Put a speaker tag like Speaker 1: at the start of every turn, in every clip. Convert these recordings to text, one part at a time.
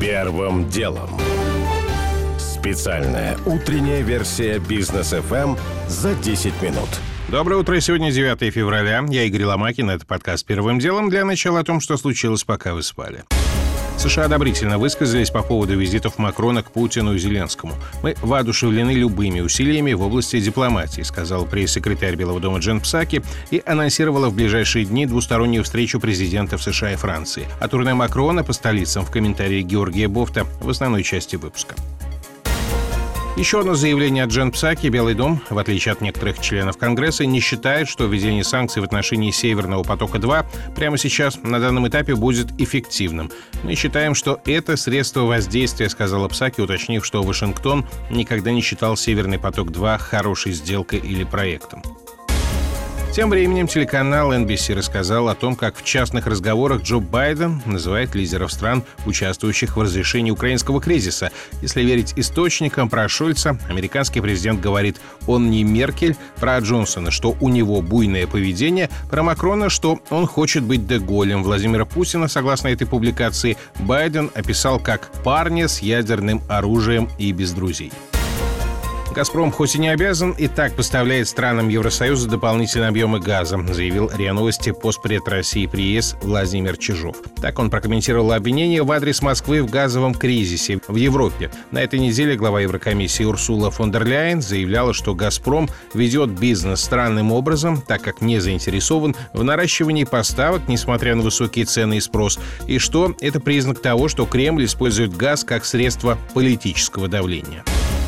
Speaker 1: Первым делом. Специальная утренняя версия бизнес FM за 10 минут.
Speaker 2: Доброе утро. Сегодня 9 февраля. Я Игорь Ломакин. Это подкаст «Первым делом». Для начала о том, что случилось, пока вы спали. США одобрительно высказались по поводу визитов Макрона к Путину и Зеленскому. «Мы воодушевлены любыми усилиями в области дипломатии», сказал пресс-секретарь Белого дома Джен Псаки и анонсировала в ближайшие дни двустороннюю встречу президентов США и Франции. А турне Макрона по столицам в комментарии Георгия Бофта в основной части выпуска. Еще одно заявление от Джен Псаки. Белый дом, в отличие от некоторых членов Конгресса, не считает, что введение санкций в отношении Северного потока-2 прямо сейчас, на данном этапе, будет эффективным. Мы считаем, что это средство воздействия, сказала Псаки, уточнив, что Вашингтон никогда не считал Северный поток-2 хорошей сделкой или проектом. Тем временем телеканал NBC рассказал о том, как в частных разговорах Джо Байден называет лидеров стран, участвующих в разрешении украинского кризиса. Если верить источникам про Шольца, американский президент говорит, он не Меркель, про Джонсона, что у него буйное поведение, про Макрона, что он хочет быть Деголем. Владимира Путина, согласно этой публикации, Байден описал как парня с ядерным оружием и без друзей. «Газпром» хоть и не обязан, и так поставляет странам Евросоюза дополнительные объемы газа, заявил РИА Новости постпред России при ЕС Владимир Чижов. Так он прокомментировал обвинение в адрес Москвы в газовом кризисе в Европе. На этой неделе глава Еврокомиссии Урсула фон дер Ляйен заявляла, что «Газпром» ведет бизнес странным образом, так как не заинтересован в наращивании поставок, несмотря на высокие цены и спрос, и что это признак того, что Кремль использует газ как средство политического давления.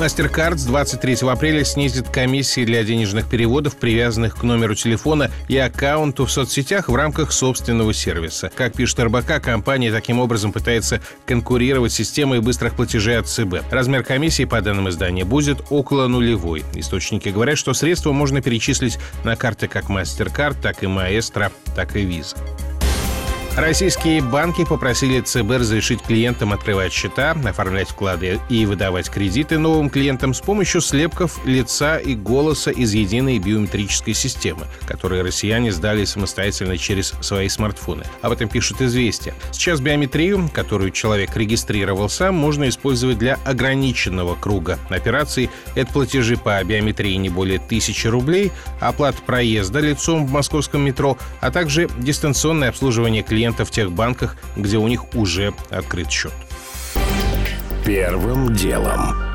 Speaker 2: MasterCard с 23 апреля снизит комиссии для денежных переводов, привязанных к номеру телефона и аккаунту в соцсетях в рамках собственного сервиса. Как пишет РБК, компания таким образом пытается конкурировать с системой быстрых платежей от ЦБ. Размер комиссии, по данным издания, будет около нулевой. Источники говорят, что средства можно перечислить на карты как MasterCard, так и Maestro, так и Visa. Российские банки попросили ЦБ разрешить клиентам открывать счета, оформлять вклады и выдавать кредиты новым клиентам с помощью слепков лица и голоса из единой биометрической системы, которые россияне сдали самостоятельно через свои смартфоны. Об этом пишут «Известия». Сейчас биометрию, которую человек регистрировал сам, можно использовать для ограниченного круга операций. Это платежи по биометрии не более тысячи рублей, оплата проезда лицом в московском метро, а также дистанционное обслуживание клиентов клиента в тех банках, где у них уже открыт счет.
Speaker 1: Первым делом.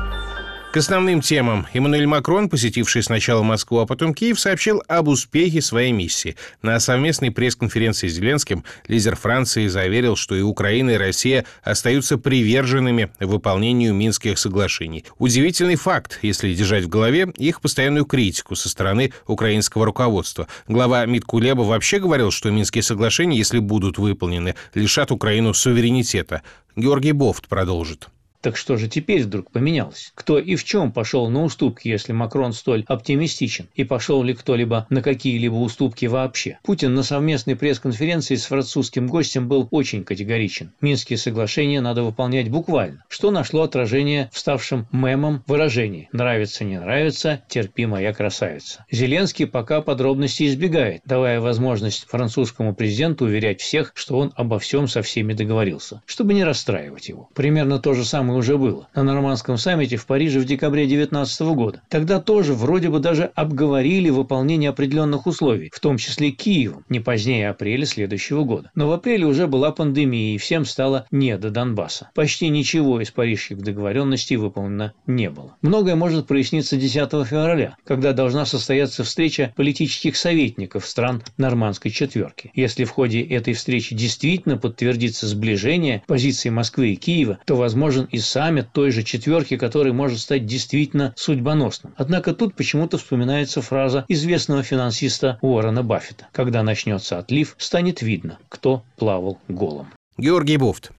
Speaker 2: К основным темам Эммануэль Макрон, посетивший сначала Москву, а потом Киев, сообщил об успехе своей миссии. На совместной пресс-конференции с Зеленским лидер Франции заверил, что и Украина, и Россия остаются приверженными выполнению Минских соглашений. Удивительный факт, если держать в голове их постоянную критику со стороны украинского руководства. Глава МИД Кулеба вообще говорил, что Минские соглашения, если будут выполнены, лишат Украину суверенитета. Георгий Бофт продолжит.
Speaker 3: Так что же теперь вдруг поменялось? Кто и в чем пошел на уступки, если Макрон столь оптимистичен? И пошел ли кто-либо на какие-либо уступки вообще? Путин на совместной пресс-конференции с французским гостем был очень категоричен. Минские соглашения надо выполнять буквально, что нашло отражение в ставшем мемом выражении «нравится, не нравится, терпи, моя красавица». Зеленский пока подробностей избегает, давая возможность французскому президенту уверять всех, что он обо всем со всеми договорился, чтобы не расстраивать его. Примерно то же самое самое уже было на нормандском саммите в Париже в декабре 2019 года. Тогда тоже вроде бы даже обговорили выполнение определенных условий, в том числе Киевом, не позднее апреля следующего года. Но в апреле уже была пандемия, и всем стало не до Донбасса. Почти ничего из парижских договоренностей выполнено не было. Многое может проясниться 10 февраля, когда должна состояться встреча политических советников стран нормандской четверки. Если в ходе этой встречи действительно подтвердится сближение позиций Москвы и Киева, то возможен и саммит той же четверки, который может стать действительно судьбоносным. Однако тут почему-то вспоминается фраза известного финансиста Уоррена Баффета. Когда начнется отлив, станет видно, кто плавал голым.
Speaker 2: Георгий Буфт.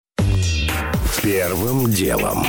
Speaker 1: Первым делом.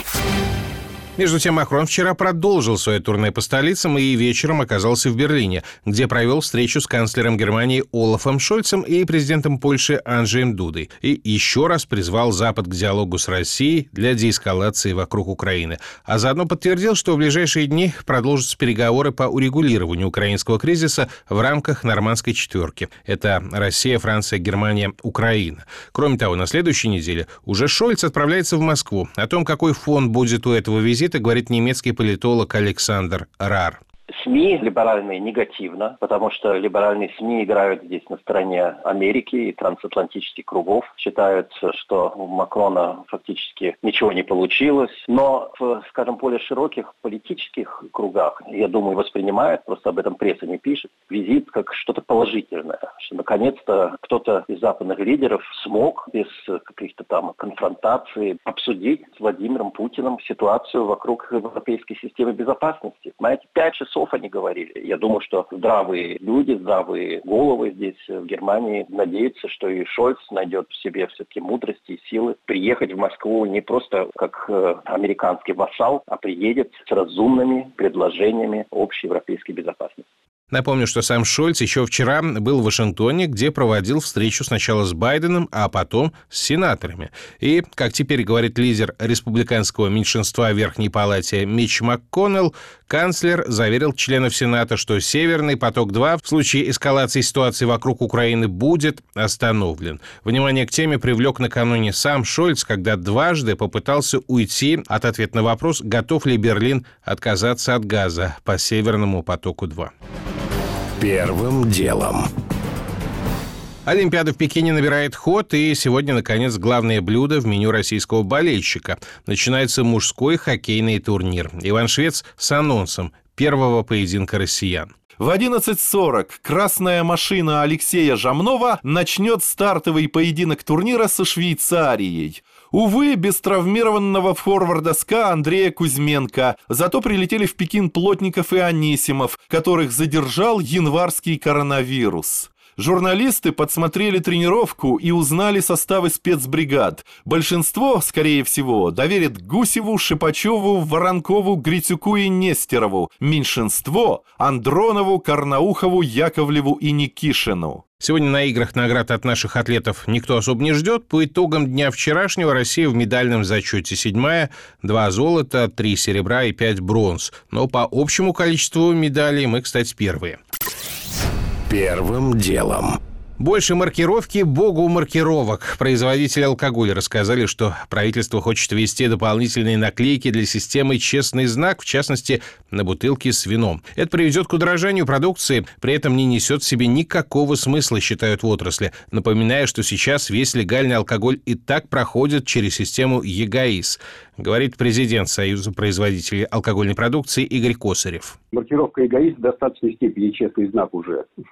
Speaker 2: Между тем, Макрон вчера продолжил свое турне по столицам и вечером оказался в Берлине, где провел встречу с канцлером Германии Олафом Шольцем и президентом Польши Анджеем Дудой. И еще раз призвал Запад к диалогу с Россией для деэскалации вокруг Украины. А заодно подтвердил, что в ближайшие дни продолжатся переговоры по урегулированию украинского кризиса в рамках нормандской четверки. Это Россия, Франция, Германия, Украина. Кроме того, на следующей неделе уже Шольц отправляется в Москву. О том, какой фон будет у этого визита, это говорит немецкий политолог Александр Рар.
Speaker 4: СМИ либеральные негативно, потому что либеральные СМИ играют здесь на стороне Америки и трансатлантических кругов. Считают, что у Макрона фактически ничего не получилось. Но в, скажем, более широких политических кругах, я думаю, воспринимают, просто об этом пресса не пишет, визит как что-то положительное. Что наконец-то кто-то из западных лидеров смог без каких-то там конфронтаций обсудить с Владимиром Путиным ситуацию вокруг европейской системы безопасности. Знаете, пять часов часов они говорили. Я думаю, что здравые люди, здравые головы здесь, в Германии, надеются, что и Шольц найдет в себе все-таки мудрости и силы приехать в Москву не просто как э, американский вассал, а приедет с разумными предложениями общей европейской безопасности.
Speaker 2: Напомню, что сам Шольц еще вчера был в Вашингтоне, где проводил встречу сначала с Байденом, а потом с сенаторами. И, как теперь говорит лидер республиканского меньшинства Верхней Палате Митч МакКоннелл, канцлер заверил членов Сената, что «Северный поток-2» в случае эскалации ситуации вокруг Украины будет остановлен. Внимание к теме привлек накануне сам Шольц, когда дважды попытался уйти от ответа на вопрос, готов ли Берлин отказаться от газа по «Северному потоку-2».
Speaker 1: Первым делом.
Speaker 2: Олимпиада в Пекине набирает ход, и сегодня, наконец, главное блюдо в меню российского болельщика. Начинается мужской хоккейный турнир. Иван Швец с анонсом первого поединка россиян.
Speaker 5: В 11.40 красная машина Алексея Жамнова начнет стартовый поединок турнира со Швейцарией. Увы, без травмированного форварда СКА Андрея Кузьменко. Зато прилетели в Пекин Плотников и Анисимов, которых задержал январский коронавирус. Журналисты подсмотрели тренировку и узнали составы спецбригад. Большинство, скорее всего, доверит Гусеву, Шипачеву, Воронкову, Грицюку и Нестерову. Меньшинство – Андронову, Карнаухову, Яковлеву и Никишину.
Speaker 2: Сегодня на играх наград от наших атлетов никто особо не ждет. По итогам дня вчерашнего Россия в медальном зачете седьмая, два золота, три серебра и пять бронз. Но по общему количеству медалей мы, кстати, первые.
Speaker 1: Первым делом.
Speaker 2: Больше маркировки, богу маркировок. Производители алкоголя рассказали, что правительство хочет ввести дополнительные наклейки для системы «Честный знак», в частности, на бутылке с вином. Это приведет к удорожанию продукции, при этом не несет в себе никакого смысла, считают в отрасли. Напоминаю, что сейчас весь легальный алкоголь и так проходит через систему ЕГАИС, говорит президент Союза производителей алкогольной продукции Игорь Косарев.
Speaker 6: Маркировка ЕГАИС в достаточной степени честный знак уже.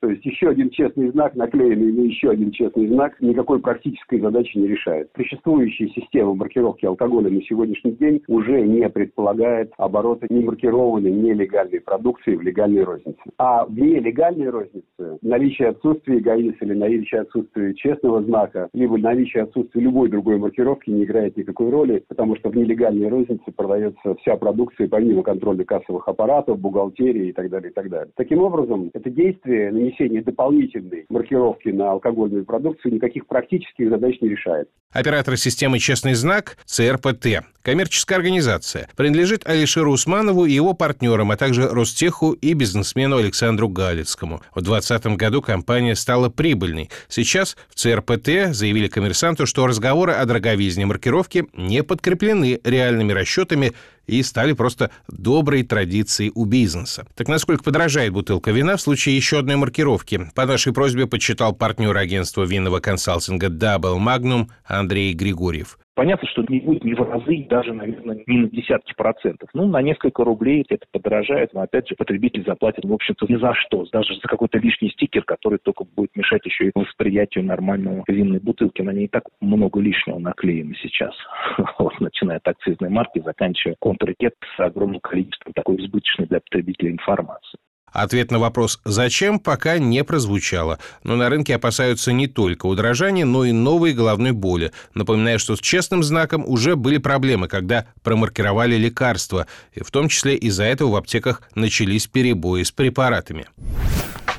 Speaker 6: То есть еще один честный знак, наклеенный на еще один честный знак, никакой практической задачи не решает. Существующая система маркировки алкоголя на сегодняшний день уже не предполагает обороты немаркированной, нелегальной продукции в легальной рознице. А в нелегальной рознице наличие отсутствия ГАИС или наличие отсутствия честного знака, либо наличие отсутствия любой другой маркировки не играет никакой роли, потому что в нелегальной рознице продается вся продукция помимо контроля кассовых аппаратов, бухгалтерии и так далее, и так далее. Таким образом, это действие нанесения дополнительной маркировки на алкогольную продукцию никаких практических задач не решает.
Speaker 2: Оператор системы «Честный знак» ЦРПТ. Коммерческая организация. Принадлежит Алишеру Усманову и его партнерам, а также Ростеху и бизнесмену Александру Галицкому. В 2020 году компания стала прибыльной. Сейчас в ЦРПТ заявили коммерсанту, что разговоры о дороговизне маркировки не подкреплены реальными расчетами и стали просто доброй традицией у бизнеса. Так насколько подорожает бутылка вина в случае еще одной маркировки? По нашей просьбе подсчитал партнер агентства винного консалтинга Double Magnum Андрей Григорьев.
Speaker 7: Понятно, что не будет ни в разы, даже, наверное, не на десятки процентов. Ну, на несколько рублей это подорожает, но, опять же, потребитель заплатит, в общем-то, ни за что. Даже за какой-то лишний стикер, который только будет мешать еще и восприятию нормального винной бутылки. На ней и так много лишнего наклеено сейчас. Вот, начиная от акцизной марки, заканчивая контракет с огромным количеством такой избыточной для потребителя информации.
Speaker 2: Ответ на вопрос «зачем?» пока не прозвучало, но на рынке опасаются не только удорожания, но и новой головной боли. Напоминаю, что с честным знаком уже были проблемы, когда промаркировали лекарства, и в том числе из-за этого в аптеках начались перебои с препаратами.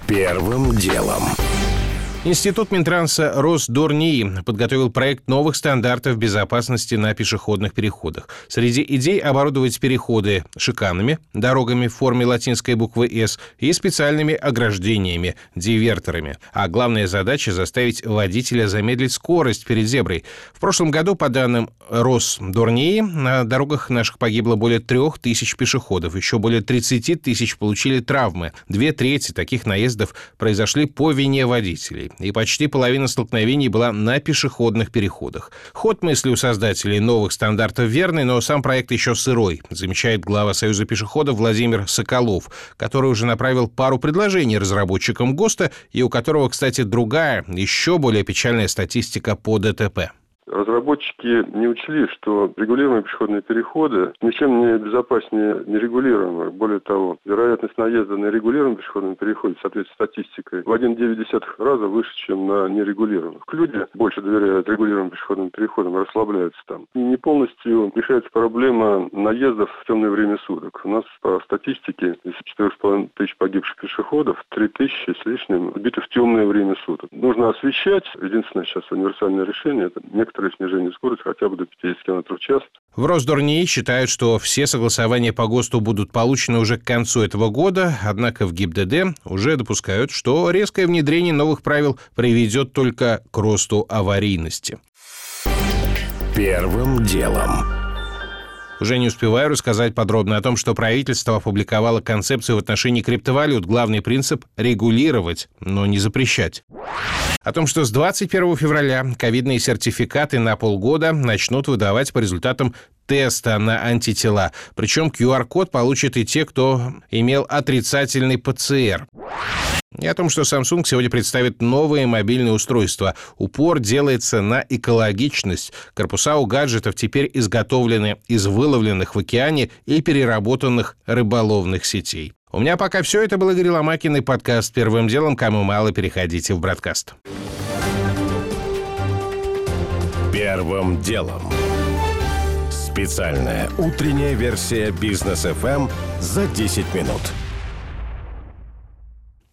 Speaker 1: Первым делом.
Speaker 2: Институт Минтранса Росдорнии подготовил проект новых стандартов безопасности на пешеходных переходах. Среди идей оборудовать переходы шиканами, дорогами в форме латинской буквы «С» и специальными ограждениями, диверторами. А главная задача – заставить водителя замедлить скорость перед зеброй. В прошлом году, по данным Росдорнии, на дорогах наших погибло более трех тысяч пешеходов. Еще более 30 тысяч получили травмы. Две трети таких наездов произошли по вине водителей и почти половина столкновений была на пешеходных переходах. Ход мысли у создателей новых стандартов верный, но сам проект еще сырой, замечает глава Союза пешеходов Владимир Соколов, который уже направил пару предложений разработчикам ГОСТа и у которого, кстати, другая, еще более печальная статистика по ДТП.
Speaker 8: Разработчики не учли, что регулируемые пешеходные переходы ничем не безопаснее нерегулируемых. Более того, вероятность наезда на регулируемый пешеходный переход в соответствии с статистикой в 1,9 раза выше, чем на нерегулируемых. Люди больше доверяют регулируемым пешеходным переходам, расслабляются там. И не полностью решается проблема наездов в темное время суток. У нас по статистике из 4,5 тысяч погибших пешеходов 3 тысячи с лишним убиты в темное время суток. Нужно освещать. Единственное сейчас универсальное решение – это некоторые некоторое снижение скорости хотя бы до 50 км в час.
Speaker 2: В Росдорнии считают, что все согласования по ГОСТу будут получены уже к концу этого года, однако в ГИБДД уже допускают, что резкое внедрение новых правил приведет только к росту аварийности.
Speaker 1: Первым делом.
Speaker 2: Уже не успеваю рассказать подробно о том, что правительство опубликовало концепцию в отношении криптовалют. Главный принцип – регулировать, но не запрещать. О том, что с 21 февраля ковидные сертификаты на полгода начнут выдавать по результатам теста на антитела. Причем QR-код получат и те, кто имел отрицательный ПЦР. И о том, что Samsung сегодня представит новые мобильные устройства. Упор делается на экологичность. Корпуса у гаджетов теперь изготовлены из выловленных в океане и переработанных рыболовных сетей. У меня пока все. Это был Игорь Ломакин и подкаст «Первым делом». Кому мало, переходите в «Бродкаст».
Speaker 1: Первым делом. Специальная утренняя версия «Бизнес FM за 10 минут».